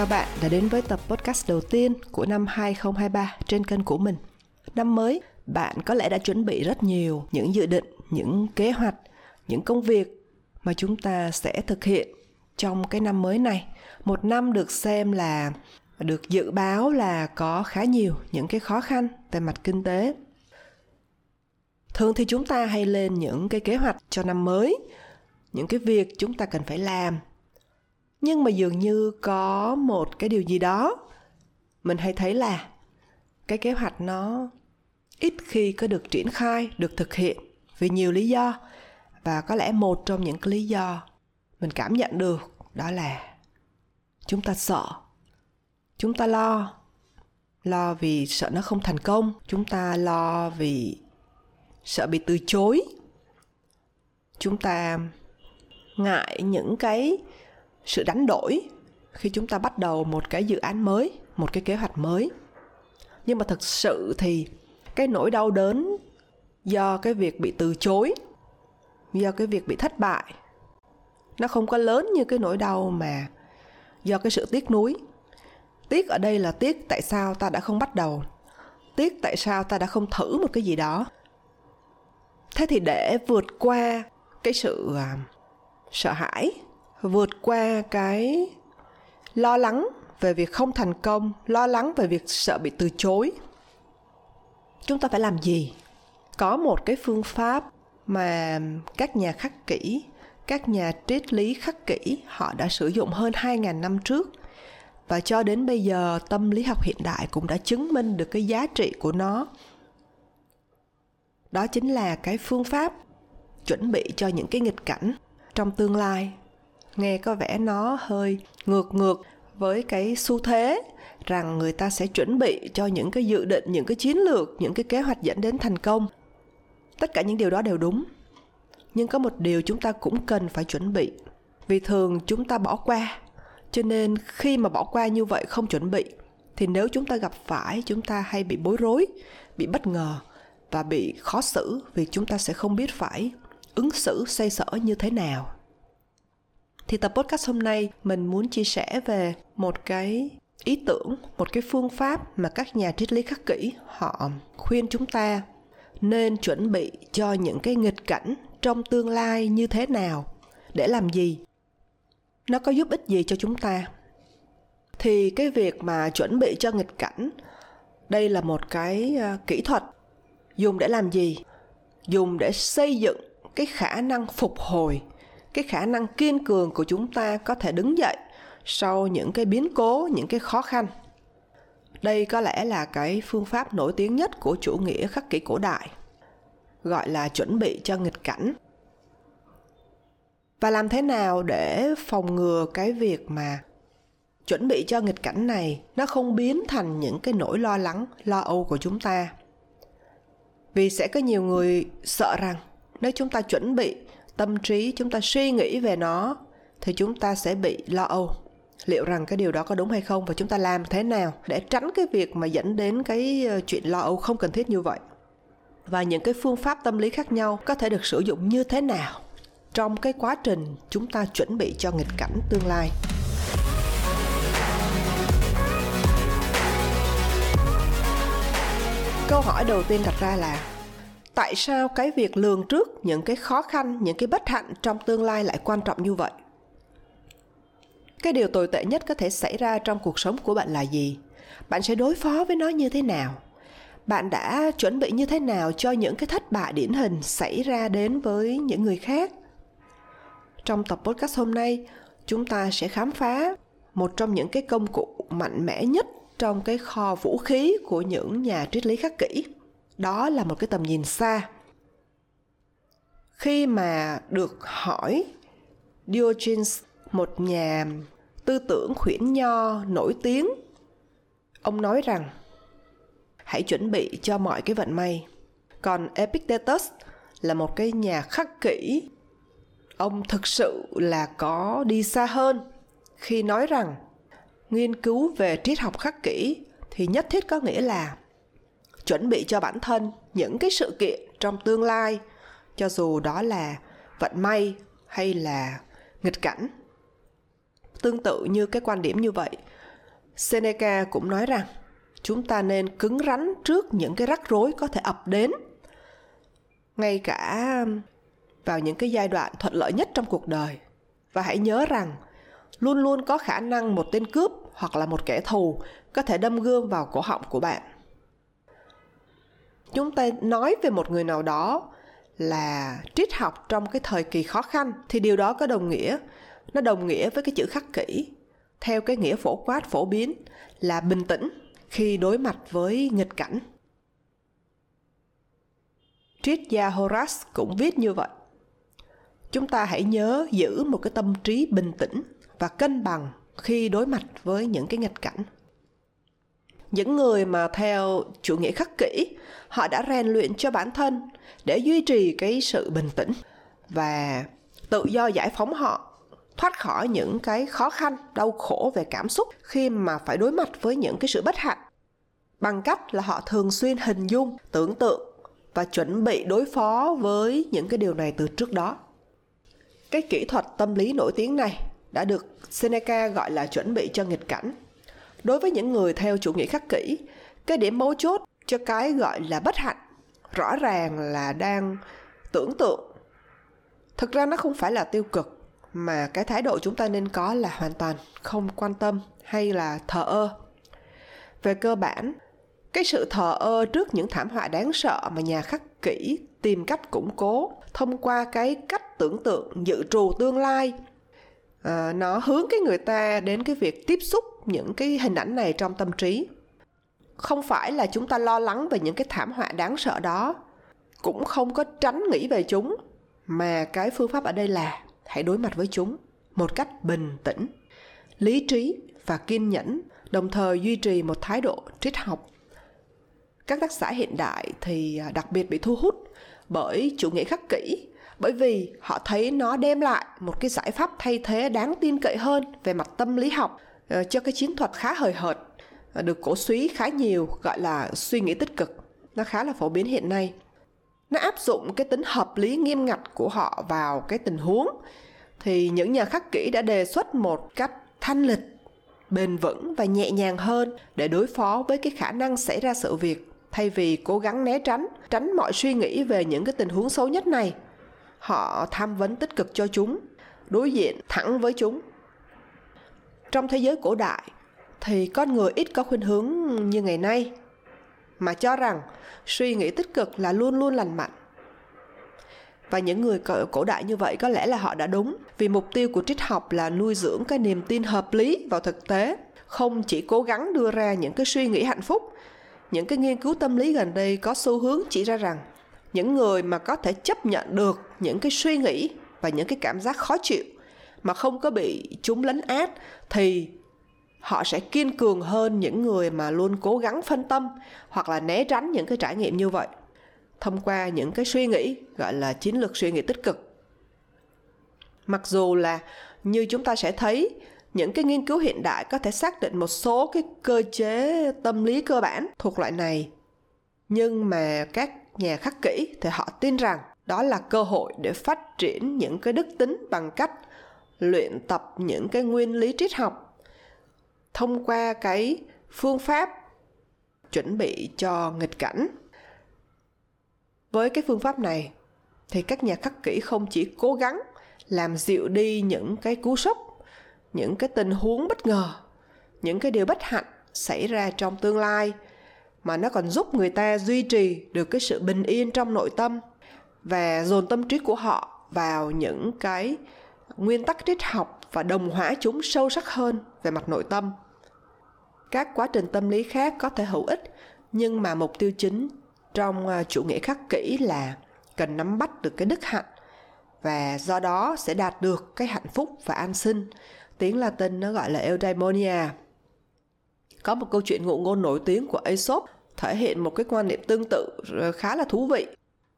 chào bạn đã đến với tập podcast đầu tiên của năm 2023 trên kênh của mình. Năm mới, bạn có lẽ đã chuẩn bị rất nhiều những dự định, những kế hoạch, những công việc mà chúng ta sẽ thực hiện trong cái năm mới này. Một năm được xem là được dự báo là có khá nhiều những cái khó khăn về mặt kinh tế. Thường thì chúng ta hay lên những cái kế hoạch cho năm mới, những cái việc chúng ta cần phải làm nhưng mà dường như có một cái điều gì đó. Mình hay thấy là cái kế hoạch nó ít khi có được triển khai, được thực hiện vì nhiều lý do. Và có lẽ một trong những cái lý do mình cảm nhận được đó là chúng ta sợ. Chúng ta lo lo vì sợ nó không thành công. Chúng ta lo vì sợ bị từ chối. Chúng ta ngại những cái sự đánh đổi khi chúng ta bắt đầu một cái dự án mới một cái kế hoạch mới. Nhưng mà thực sự thì cái nỗi đau đớn do cái việc bị từ chối do cái việc bị thất bại nó không có lớn như cái nỗi đau mà do cái sự tiếc nuối. Tiếc ở đây là tiếc tại sao ta đã không bắt đầu? Tiếc tại sao ta đã không thử một cái gì đó? Thế thì để vượt qua cái sự uh, sợ hãi vượt qua cái lo lắng về việc không thành công, lo lắng về việc sợ bị từ chối. Chúng ta phải làm gì? Có một cái phương pháp mà các nhà khắc kỷ, các nhà triết lý khắc kỷ, họ đã sử dụng hơn 2.000 năm trước. Và cho đến bây giờ, tâm lý học hiện đại cũng đã chứng minh được cái giá trị của nó. Đó chính là cái phương pháp chuẩn bị cho những cái nghịch cảnh trong tương lai nghe có vẻ nó hơi ngược ngược với cái xu thế rằng người ta sẽ chuẩn bị cho những cái dự định, những cái chiến lược, những cái kế hoạch dẫn đến thành công. Tất cả những điều đó đều đúng. Nhưng có một điều chúng ta cũng cần phải chuẩn bị. Vì thường chúng ta bỏ qua, cho nên khi mà bỏ qua như vậy không chuẩn bị, thì nếu chúng ta gặp phải, chúng ta hay bị bối rối, bị bất ngờ và bị khó xử vì chúng ta sẽ không biết phải ứng xử, xoay sở như thế nào thì tập podcast hôm nay mình muốn chia sẻ về một cái ý tưởng, một cái phương pháp mà các nhà triết lý khắc kỷ họ khuyên chúng ta nên chuẩn bị cho những cái nghịch cảnh trong tương lai như thế nào, để làm gì? Nó có giúp ích gì cho chúng ta? Thì cái việc mà chuẩn bị cho nghịch cảnh, đây là một cái ờ, kỹ thuật. Dùng để làm gì? Dùng để xây dựng cái khả năng phục hồi cái khả năng kiên cường của chúng ta có thể đứng dậy sau những cái biến cố, những cái khó khăn. Đây có lẽ là cái phương pháp nổi tiếng nhất của chủ nghĩa khắc kỷ cổ đại, gọi là chuẩn bị cho nghịch cảnh. Và làm thế nào để phòng ngừa cái việc mà chuẩn bị cho nghịch cảnh này nó không biến thành những cái nỗi lo lắng, lo âu của chúng ta? Vì sẽ có nhiều người sợ rằng nếu chúng ta chuẩn bị tâm trí, chúng ta suy nghĩ về nó, thì chúng ta sẽ bị lo âu. Liệu rằng cái điều đó có đúng hay không và chúng ta làm thế nào để tránh cái việc mà dẫn đến cái ờ, chuyện lo âu không cần thiết như vậy? Và những cái phương pháp tâm lý khác nhau có thể được sử dụng như thế nào trong cái quá trình chúng ta chuẩn bị cho nghịch cảnh tương lai? Câu hỏi đầu tiên đặt ra là tại sao cái việc lường trước những cái khó khăn, những cái bất hạnh trong tương lai lại quan trọng như vậy? Cái điều tồi tệ nhất có thể xảy ra trong cuộc sống của bạn là gì? Bạn sẽ đối phó với nó như thế nào? Bạn đã chuẩn bị như thế nào cho những cái thất bại điển hình xảy ra đến với những người khác? Trong tập podcast hôm nay, chúng ta sẽ khám phá một trong những cái công cụ mạnh mẽ nhất trong cái kho vũ khí của những nhà triết lý khắc kỷ đó là một cái tầm nhìn xa. Khi mà được hỏi Diogenes một nhà tư tưởng khuyển nho nổi tiếng, ông nói rằng, hãy chuẩn bị cho mọi cái vận may. Còn epictetus là một cái nhà khắc kỷ. Ông thực sự là có đi xa hơn khi nói rằng, nghiên cứu về triết học khắc kỷ thì nhất thiết có nghĩa là chuẩn bị cho bản thân những cái sự kiện trong tương lai, cho dù đó là vận may hay là nghịch cảnh. Tương tự như cái quan điểm như vậy, Seneca cũng nói rằng chúng ta nên cứng rắn trước những cái rắc rối có thể ập đến, ngay cả vào những cái giai đoạn thuận lợi nhất trong cuộc đời. Và hãy nhớ rằng luôn luôn có khả năng một tên cướp hoặc là một kẻ thù có thể đâm gươm vào cổ họng của bạn chúng ta nói về một người nào đó là triết học trong cái thời kỳ khó khăn, thì điều đó có đồng nghĩa, nó đồng nghĩa với cái chữ khắc kỷ. Theo cái nghĩa phổ quát, phổ biến là bình tĩnh khi đối mặt với nghịch cảnh. Triết gia horace cũng viết như vậy. Chúng ta hãy nhớ giữ một cái tâm trí bình tĩnh và cân bằng khi đối mặt với những cái nghịch cảnh những người mà theo chủ nghĩa khắc kỷ, họ đã rèn luyện cho bản thân để duy trì cái sự bình tĩnh và tự do giải phóng họ, thoát khỏi những cái khó khăn, đau khổ về cảm xúc khi mà phải đối mặt với những cái sự bất hạnh bằng cách là họ thường xuyên hình dung, tưởng tượng và chuẩn bị đối phó với những cái điều này từ trước đó cái kỹ thuật tâm lý nổi tiếng này đã được Seneca gọi là chuẩn bị cho nghịch cảnh. Đối với những người theo chủ nghĩa khắc kỷ, cái điểm mấu chốt cho cái gọi là bất hạnh rõ ràng là đang tưởng tượng. Thực ra nó không phải là tiêu cực mà cái thái độ chúng ta nên có là hoàn toàn không quan tâm hay là thờ ơ. Về cơ bản, cái sự thờ ơ trước những thảm họa đáng sợ mà nhà khắc kỷ tìm cách củng cố thông qua cái cách tưởng tượng dự trù tương lai à, nó hướng cái người ta đến cái việc tiếp xúc những cái hình ảnh này trong tâm trí. Không phải là chúng ta lo lắng về những cái thảm họa đáng sợ đó, cũng không có tránh nghĩ về chúng, mà cái phương pháp ở đây là hãy đối mặt với chúng một cách bình tĩnh, lý trí và kiên nhẫn, đồng thời duy trì một thái độ triết học. Các tác giả hiện đại thì à, đặc biệt bị thu hút bởi chủ nghĩa khắc kỷ, bởi vì họ thấy nó đem lại một cái giải pháp thay thế đáng tin cậy hơn về mặt tâm lý học. Ờ, cho cái chiến thuật khá hời hợt ờ, được cổ suý khá nhiều, gọi là suy nghĩ tích cực, nó khá là phổ biến hiện nay. Nó áp dụng cái tính hợp lý nghiêm ngặt của họ vào cái tình huống. Thì những nhà khắc kỷ đã đề xuất một cách thanh lịch, bền vững và nhẹ nhàng hơn để đối phó với cái khả năng xảy ra sự việc, thay vì cố gắng né tránh tránh mọi suy nghĩ về những cái tình huống xấu nhất này. Họ tham vấn tích cực cho chúng, đối diện thẳng với chúng trong thế giới cổ đại, thì con người ít có khuynh hướng như ngày nay, mà cho rằng suy nghĩ tích cực là luôn luôn lành mạnh. Và những người cổ đại như vậy có lẽ là họ đã đúng, vì mục tiêu của triết học là nuôi dưỡng cái niềm tin hợp lý vào thực tế, không chỉ cố gắng đưa ra những cái suy nghĩ hạnh phúc. Những cái nghiên cứu tâm lý gần đây có xu hướng chỉ ra rằng những người mà có thể chấp nhận được những cái suy nghĩ và những cái cảm giác khó chịu mà không có bị chúng lấn át, thì họ sẽ kiên cường hơn những người mà luôn cố gắng phân tâm hoặc là né tránh những cái trải nghiệm như vậy, thông qua những cái suy nghĩ, gọi là chiến lược suy nghĩ tích cực. Mặc dù là như chúng ta sẽ thấy, những cái nghiên cứu hiện đại có thể xác định một số cái cơ chế tâm lý cơ bản thuộc loại này, nhưng mà các nhà khắc kỹ thì họ tin rằng đó là cơ hội để phát triển những cái đức tính bằng cách luyện tập những cái nguyên lý triết học, thông qua cái phương pháp chuẩn bị cho nghịch cảnh. Với cái phương pháp này thì các nhà khắc kỷ không chỉ cố gắng làm dịu đi những cái cú sốc, những cái tình huống bất ngờ, những cái điều bất hạnh xảy ra trong tương lai, mà nó còn giúp người ta duy trì được cái sự bình yên trong nội tâm và dồn tâm trí của họ vào những cái nguyên tắc triết học và đồng hóa chúng sâu sắc hơn về mặt nội tâm. Các quá trình tâm lý khác có thể hữu ích, nhưng mà mục tiêu chính trong à, chủ nghĩa khắc kỷ là cần nắm bắt được cái đức hạnh và do đó sẽ đạt được cái hạnh phúc và an sinh. Tiếng Latin nó gọi là eudaimonia. Có một câu chuyện ngụ ngôn nổi tiếng của Aesop thể hiện một cái quan niệm tương tự ờ, khá là thú vị.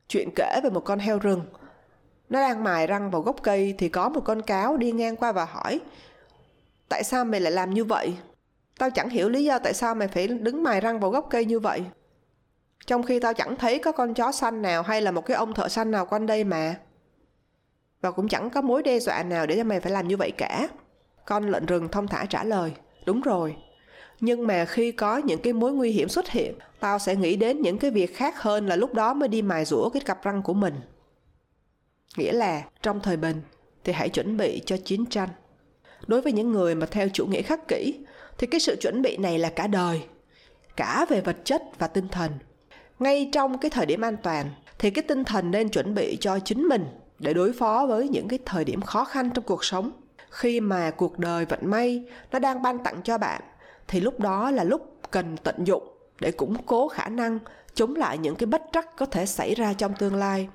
Chuyện kể về một con heo rừng nó đang mài răng vào gốc cây thì có một con cáo đi ngang qua và hỏi, tại sao mày lại làm như vậy? Tao chẳng hiểu lý do tại sao mày phải đứng mài răng vào gốc cây như vậy. Trong khi tao chẳng thấy có con chó xanh nào hay là một cái ông thợ xanh nào quanh đây mà. Và cũng chẳng có mối đe dọa nào để cho mày phải làm như vậy cả. Con lợn rừng thông thả trả lời, đúng rồi. Nhưng mà khi có những cái mối nguy hiểm xuất hiện, tao sẽ nghĩ đến những cái việc khác hơn là lúc đó mới đi mài rũa cái cặp răng của mình nghĩa là trong thời bình thì hãy chuẩn bị cho chiến tranh. Đối với những người mà theo chủ nghĩa khắc kỷ, thì cái sự chuẩn bị này là cả đời, cả về vật chất và tinh thần. Ngay trong cái thời điểm an toàn, thì cái tinh thần nên chuẩn bị cho chính mình để đối phó với những cái thời điểm khó khăn trong cuộc sống. Khi mà cuộc đời vận may nó đang ban tặng cho bạn, thì lúc đó là lúc cần tận dụng để củng cố khả năng chống lại những cái bất trắc có thể xảy ra trong tương lai.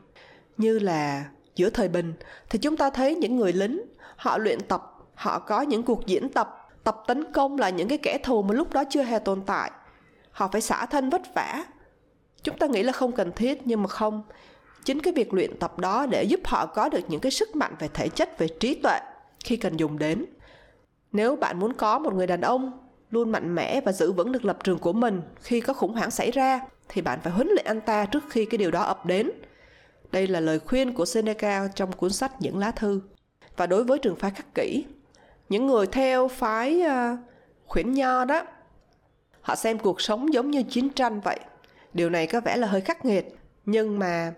Như là giữa thời bình, thì chúng ta thấy những người lính, họ luyện tập, họ có những cuộc diễn tập. Tập tấn công là những cái kẻ thù mà lúc đó chưa hề tồn tại. Họ phải xả thân vất vả. Chúng ta nghĩ là không cần thiết, nhưng mà không. Chính cái việc luyện tập đó để giúp họ có được những cái sức mạnh về thể chất, về trí tuệ khi cần dùng đến. Nếu bạn muốn có một người đàn ông luôn mạnh mẽ và giữ vững được lập trường của mình khi có khủng hoảng xảy ra, thì bạn phải huấn luyện anh ta trước khi cái điều đó ập đến đây là lời khuyên của Seneca trong cuốn sách Những lá thư. Và đối với trường phái khắc kỷ, những người theo phái uh, khuyển nho đó, họ xem cuộc sống giống như chiến tranh vậy. Điều này có vẻ là hơi khắc nghiệt, nhưng mà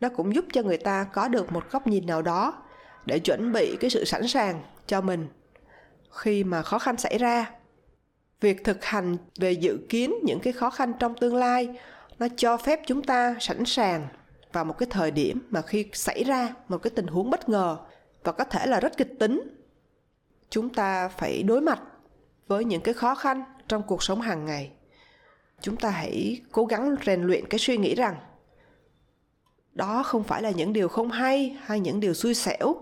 nó cũng giúp cho người ta có được một góc nhìn nào đó để chuẩn bị cái sự sẵn sàng cho mình khi mà khó khăn xảy ra việc thực hành về dự kiến những cái khó khăn trong tương lai nó cho phép chúng ta sẵn sàng vào một cái thời điểm mà khi xảy ra một cái tình huống bất ngờ và có thể là rất kịch tính, chúng ta phải đối mặt với những cái khó khăn trong cuộc sống hàng ngày. Chúng ta hãy cố gắng rèn luyện cái suy nghĩ rằng đó không phải là những điều không hay hay những điều xui xẻo,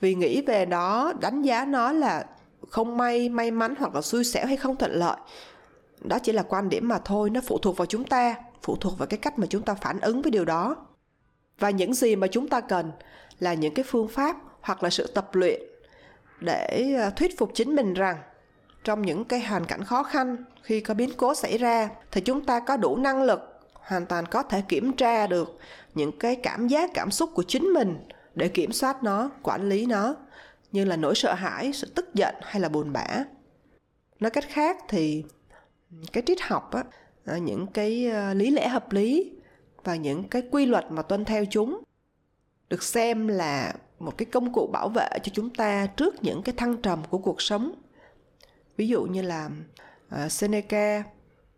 vì nghĩ về đó đánh giá nó là không may may mắn hoặc là xui xẻo hay không thuận lợi. Đó chỉ là quan điểm mà thôi, nó phụ thuộc vào chúng ta, phụ thuộc vào cái cách mà chúng ta phản ứng với điều đó và những gì mà chúng ta cần là những cái phương pháp hoặc là sự tập luyện để à, thuyết phục chính mình rằng trong những cái hoàn cảnh khó khăn khi có biến cố xảy ra thì chúng ta có đủ năng lực hoàn toàn có thể kiểm tra được những cái cảm giác, cảm xúc của chính mình để kiểm soát nó, quản lý nó, như là nỗi sợ hãi, sự tức giận hay là buồn bã. Nói cách khác thì cái triết học á à, những cái à, lý lẽ hợp lý và những cái quy luật mà tuân theo chúng được xem là một cái công cụ bảo vệ cho chúng ta trước những cái thăng trầm của cuộc sống. Ví dụ như là uh, Seneca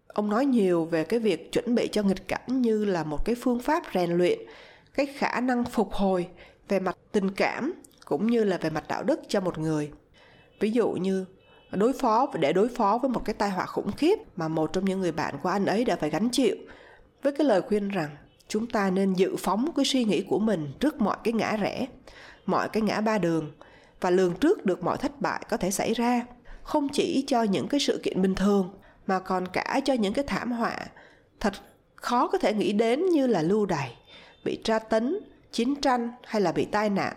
ông nói nhiều về cái việc chuẩn bị cho nghịch cảnh như là một cái phương pháp rèn luyện cái khả năng phục hồi về mặt tình cảm cũng như là về mặt đạo đức cho một người. Ví dụ như đối phó để đối phó với một cái tai họa khủng khiếp mà một trong những người bạn của anh ấy đã phải gánh chịu với cái lời khuyên rằng, chúng ta nên dự phóng cái suy nghĩ của mình trước mọi cái ngã rẽ, mọi cái ngã ba đường và lường trước được mọi thất bại có thể xảy ra. Không chỉ cho những cái sự kiện bình thường, mà còn cả cho những cái thảm họa thật khó có thể nghĩ đến như là lưu đày, bị tra tấn, chiến tranh hay là bị tai nạn.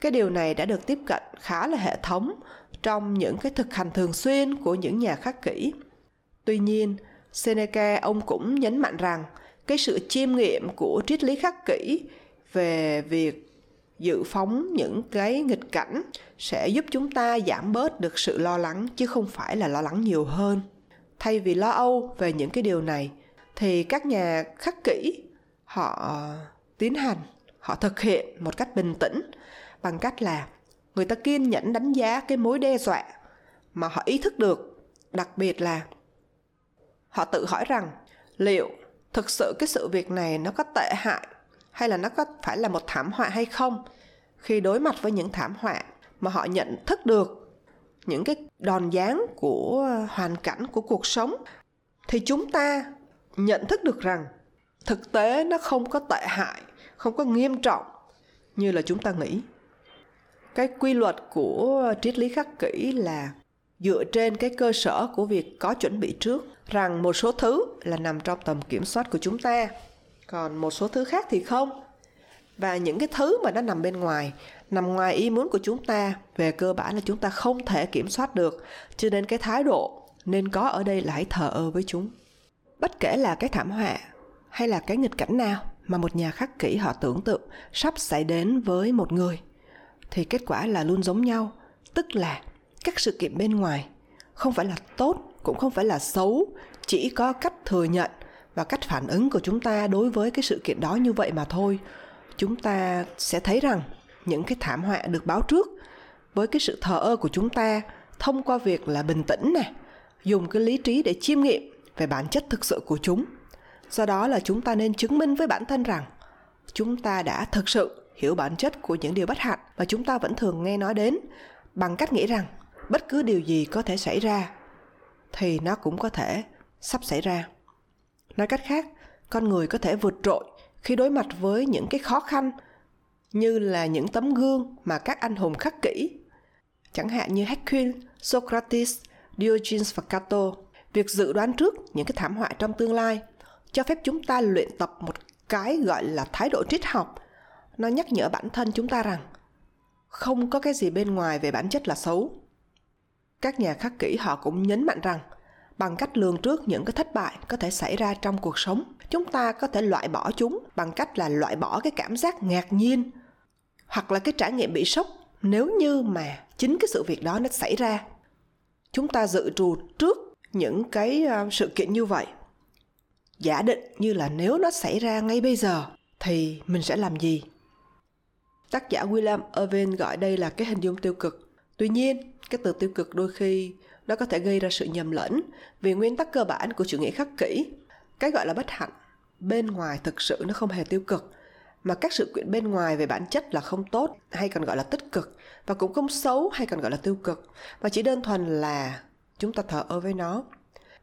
Cái điều này đã được tiếp cận khá là hệ thống trong những cái thực hành thường xuyên của những nhà khắc kỷ. Tuy nhiên seneca, ông cũng nhấn mạnh rằng cái sự chiêm nghiệm của triết lý khắc kỷ về việc dự phóng những cái nghịch cảnh sẽ giúp chúng ta giảm bớt được sự lo lắng, chứ không phải là lo lắng nhiều hơn. Thay vì lo âu về những cái điều này, thì các nhà khắc kỷ, họ tiến hành, họ thực hiện một cách bình tĩnh bằng cách là người ta kiên nhẫn đánh giá cái mối đe dọa mà họ ý thức được, đặc biệt là họ tự hỏi rằng, liệu thực sự cái sự việc này nó có tệ hại hay là nó có phải là một thảm họa hay không? Khi đối mặt với những thảm họa mà họ nhận thức được những cái đòn giáng của hoàn cảnh, của cuộc sống, thì chúng ta nhận thức được rằng thực tế nó không có tệ hại, không có nghiêm trọng như là chúng ta nghĩ. Cái quy luật của triết lý khắc kỷ là dựa trên cái cơ sở của việc có chuẩn bị trước rằng một số thứ là nằm trong tầm kiểm soát của chúng ta. Còn một số thứ khác thì không. Và những cái thứ mà nó nằm bên ngoài, nằm ngoài ý muốn của chúng ta, về cơ bản là chúng ta không thể kiểm soát được. Cho nên cái thái độ nên có ở đây là hãy thờ ơ với chúng. Bất kể là cái thảm họa hay là cái nghịch cảnh nào mà một nhà khắc kỷ họ tưởng tượng sắp xảy đến với một người, thì kết quả là luôn giống nhau. Tức là các sự kiện bên ngoài không phải là tốt cũng không phải là xấu, chỉ có cách thừa nhận và cách phản ứng của chúng ta đối với cái sự kiện đó như vậy mà thôi. Chúng ta sẽ thấy rằng những cái thảm họa được báo trước với cái sự thờ ơ của chúng ta thông qua việc là bình tĩnh nè, dùng cái lý trí để chiêm nghiệm về bản chất thực sự của chúng. Do đó là chúng ta nên chứng minh với bản thân rằng chúng ta đã thực sự hiểu bản chất của những điều bất hạnh mà chúng ta vẫn thường nghe nói đến bằng cách nghĩ rằng bất cứ điều gì có thể xảy ra thì nó cũng có thể sắp xảy ra nói cách khác con người có thể vượt trội khi đối mặt với những cái khó khăn như là những tấm gương mà các anh hùng khắc kỹ, chẳng hạn như Hercules, Socrates, Diogenes và Cato. Việc dự đoán trước những cái thảm họa trong tương lai cho phép chúng ta luyện tập một cái gọi là thái độ triết học. Nó nhắc nhở bản thân chúng ta rằng không có cái gì bên ngoài về bản chất là xấu. Các nhà khắc kỷ họ cũng nhấn mạnh rằng, bằng cách lường trước những cái thất bại có thể xảy ra trong cuộc sống, chúng ta có thể loại bỏ chúng bằng cách là loại bỏ cái cảm giác ngạc nhiên hoặc là cái trải nghiệm bị sốc nếu như mà chính cái sự việc đó nó xảy ra. Chúng ta dự trù trước những cái ờ, sự kiện như vậy. Giả định như là nếu nó xảy ra ngay bây giờ thì mình sẽ làm gì? Tác giả william irvin gọi đây là cái hình dung tiêu cực tuy nhiên cái từ tiêu cực đôi khi nó có thể gây ra sự nhầm lẫn vì nguyên tắc cơ bản của chủ nghĩa khắc kỷ. Cái gọi là bất hạnh, bên ngoài thực sự nó không hề tiêu cực, mà các sự kiện bên ngoài về bản chất là không tốt hay còn gọi là tích cực và cũng không xấu hay còn gọi là tiêu cực và chỉ đơn thuần là chúng ta thờ ơ với nó.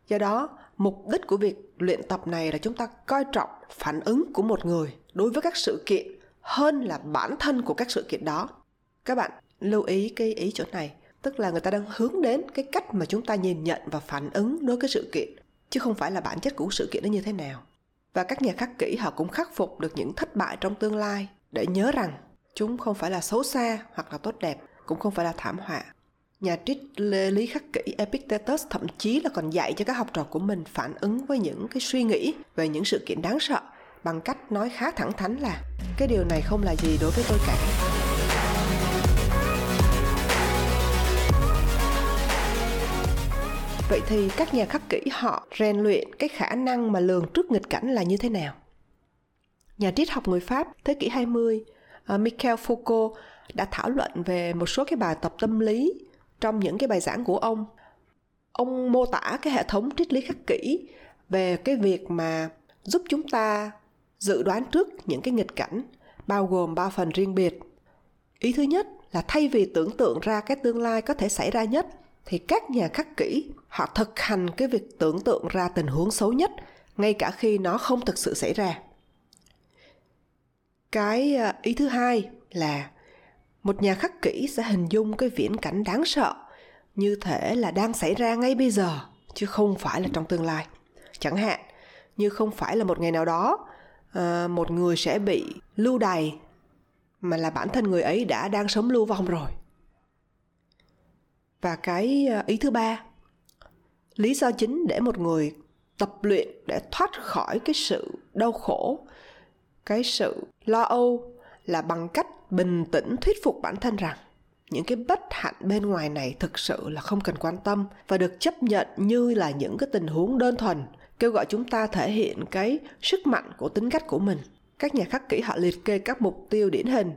Do đó, mục đích của việc luyện tập này là chúng ta coi trọng phản ứng của một người đối với các sự kiện hơn là bản thân của các sự kiện đó. Các bạn lưu ý cái ý chỗ này, tức là người ta đang hướng đến cái cách mà chúng ta nhìn nhận và phản ứng đối với sự kiện, chứ không phải là bản chất của sự kiện nó như thế nào. Và các nhà khắc kỷ họ cũng khắc phục được những thất bại trong tương lai để nhớ rằng chúng không phải là xấu xa hoặc là tốt đẹp, cũng không phải là thảm họa. Nhà triết lý khắc kỷ Epictetus thậm chí là còn dạy cho các học trò của mình phản ứng với những cái suy nghĩ về những sự kiện đáng sợ bằng cách nói khá thẳng thắn là cái điều này không là gì đối với tôi cả. Vậy thì các nhà khắc kỹ họ rèn luyện cái khả năng mà lường trước nghịch cảnh là như thế nào? Nhà triết học người Pháp thế kỷ 20, uh, ờ, Michel Foucault đã thảo luận về một số cái bài tập tâm lý trong những cái bài giảng của ông. Ông mô tả cái hệ thống triết lý khắc kỹ về cái việc mà giúp chúng ta dự đoán trước những cái nghịch cảnh bao gồm ba phần riêng biệt. Ý thứ nhất là thay vì tưởng tượng ra cái tương lai có thể xảy ra nhất thì các nhà khắc kỹ họ thực hành cái việc tưởng tượng ra tình huống xấu nhất ngay cả khi nó không thực sự xảy ra. Cái ờ, ý thứ hai là một nhà khắc kỹ sẽ hình dung cái viễn cảnh đáng sợ như thể là đang xảy ra ngay bây giờ chứ không phải là trong tương lai. Chẳng hạn như không phải là một ngày nào đó à, một người sẽ bị lưu đày mà là bản thân người ấy đã đang sống lưu vong rồi và cái ờ, ý thứ ba, lý do chính để một người tập luyện để thoát khỏi cái sự đau khổ, cái sự lo âu là bằng cách bình tĩnh thuyết phục bản thân rằng những cái bất hạnh bên ngoài này thực sự là không cần quan tâm và được chấp nhận như là những cái tình huống đơn thuần, kêu gọi chúng ta thể hiện cái sức mạnh của tính cách của mình. Các nhà khắc kỷ họ liệt kê các mục tiêu điển hình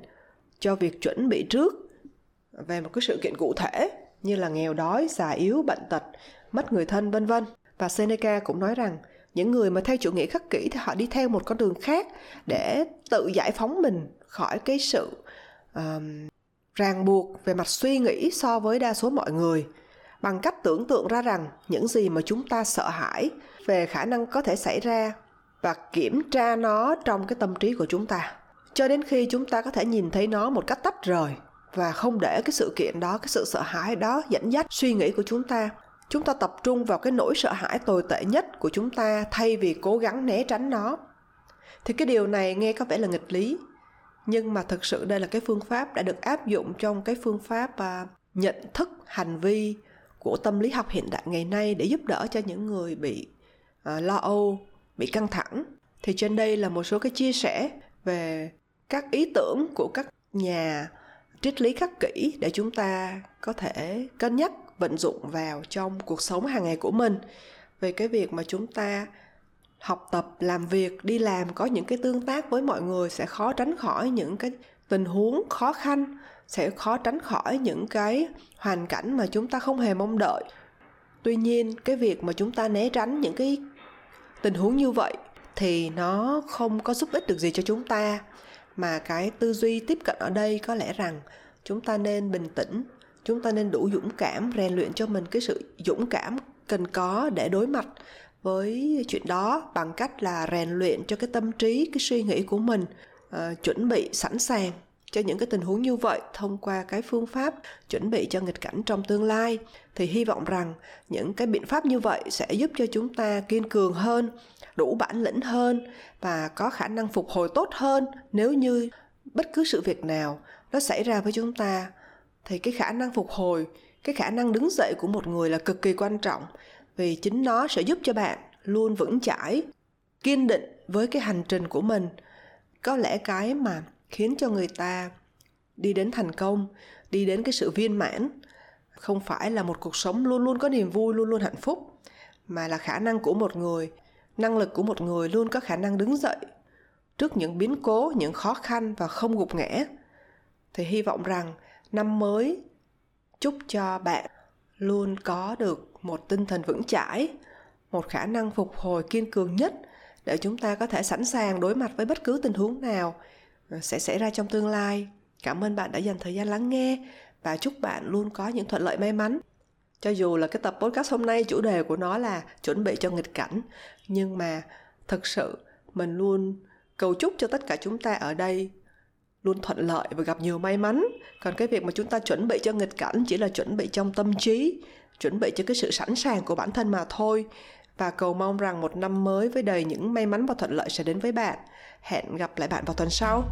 cho việc chuẩn bị trước về một cái sự kiện cụ thể như là nghèo đói, già yếu, bệnh tật, mất người thân vân vân. Và Seneca cũng nói rằng những người mà theo chủ nghĩa khắc kỷ thì họ đi theo một con đường khác để tự giải phóng mình khỏi cái sự um, ràng buộc về mặt suy nghĩ so với đa số mọi người. Bằng cách tưởng tượng ra rằng những gì mà chúng ta sợ hãi về khả năng có thể xảy ra và kiểm tra nó trong cái tâm trí của chúng ta. Cho đến khi chúng ta có thể nhìn thấy nó một cách tách rời và không để cái sự kiện đó cái sự sợ hãi đó dẫn dắt suy nghĩ của chúng ta. Chúng ta tập trung vào cái nỗi sợ hãi tồi tệ nhất của chúng ta thay vì cố gắng né tránh nó. Thì cái điều này nghe có vẻ là nghịch lý nhưng mà thực sự đây là cái phương pháp đã được áp dụng trong cái phương pháp và nhận thức hành vi của tâm lý học hiện đại ngày nay để giúp đỡ cho những người bị uh, lo âu bị căng thẳng. Thì trên đây là một số cái chia sẻ về các ý tưởng của các nhà triết lý khắc kỷ để chúng ta có thể cân nhắc, vận dụng vào trong cuộc sống hàng ngày của mình. Về cái việc mà chúng ta học tập, làm việc, đi làm, có những cái tương tác với mọi người sẽ khó tránh khỏi những cái tình huống khó khăn, sẽ khó tránh khỏi những cái hoàn cảnh mà chúng ta không hề mong đợi. Tuy nhiên, cái việc mà chúng ta né tránh những cái tình huống như vậy thì nó không có giúp ích được gì cho chúng ta mà cái tư duy tiếp cận ở đây có lẽ rằng chúng ta nên bình tĩnh chúng ta nên đủ dũng cảm rèn luyện cho mình cái sự dũng cảm cần có để đối mặt với chuyện đó bằng cách là rèn luyện cho cái tâm trí cái suy nghĩ của mình uh, chuẩn bị sẵn sàng cho những cái tình huống như vậy thông qua cái phương pháp chuẩn bị cho nghịch cảnh trong tương lai. Thì hy vọng rằng những cái biện pháp như vậy sẽ giúp cho chúng ta kiên cường hơn đủ bản lĩnh hơn và có khả năng phục hồi tốt hơn. Nếu như bất cứ sự việc nào nó xảy ra với chúng ta, thì cái khả năng phục hồi, cái khả năng đứng dậy của một người là cực kỳ quan trọng, vì chính nó sẽ giúp cho bạn luôn vững chãi, kiên định với cái hành trình của mình. Có lẽ cái mà khiến cho người ta đi đến thành công, đi đến cái sự viên mãn, không phải là một cuộc sống luôn luôn có niềm vui, luôn luôn hạnh phúc, mà là khả năng của một người năng lực của một người luôn có khả năng đứng dậy trước những biến cố, những khó khăn và không gục ngã. Thì hy vọng rằng năm mới chúc cho bạn luôn có được một tinh thần vững chãi, một khả năng phục hồi kiên cường nhất để chúng ta có thể sẵn sàng đối mặt với bất cứ tình huống nào sẽ xảy ra trong tương lai. Cảm ơn bạn đã dành thời gian lắng nghe và chúc bạn luôn có những thuận lợi may mắn cho dù là cái tập podcast hôm nay, chủ đề của nó là chuẩn bị cho nghịch cảnh, nhưng mà thực sự mình luôn cầu chúc cho tất cả chúng ta ở đây luôn thuận lợi và gặp nhiều may mắn. Còn cái việc mà chúng ta chuẩn bị cho nghịch cảnh chỉ là chuẩn bị trong tâm trí, chuẩn bị cho cái sự sẵn sàng của bản thân mà thôi. Và cầu mong rằng một năm mới với đầy những may mắn và thuận lợi sẽ đến với bạn. Hẹn gặp lại bạn vào tuần sau.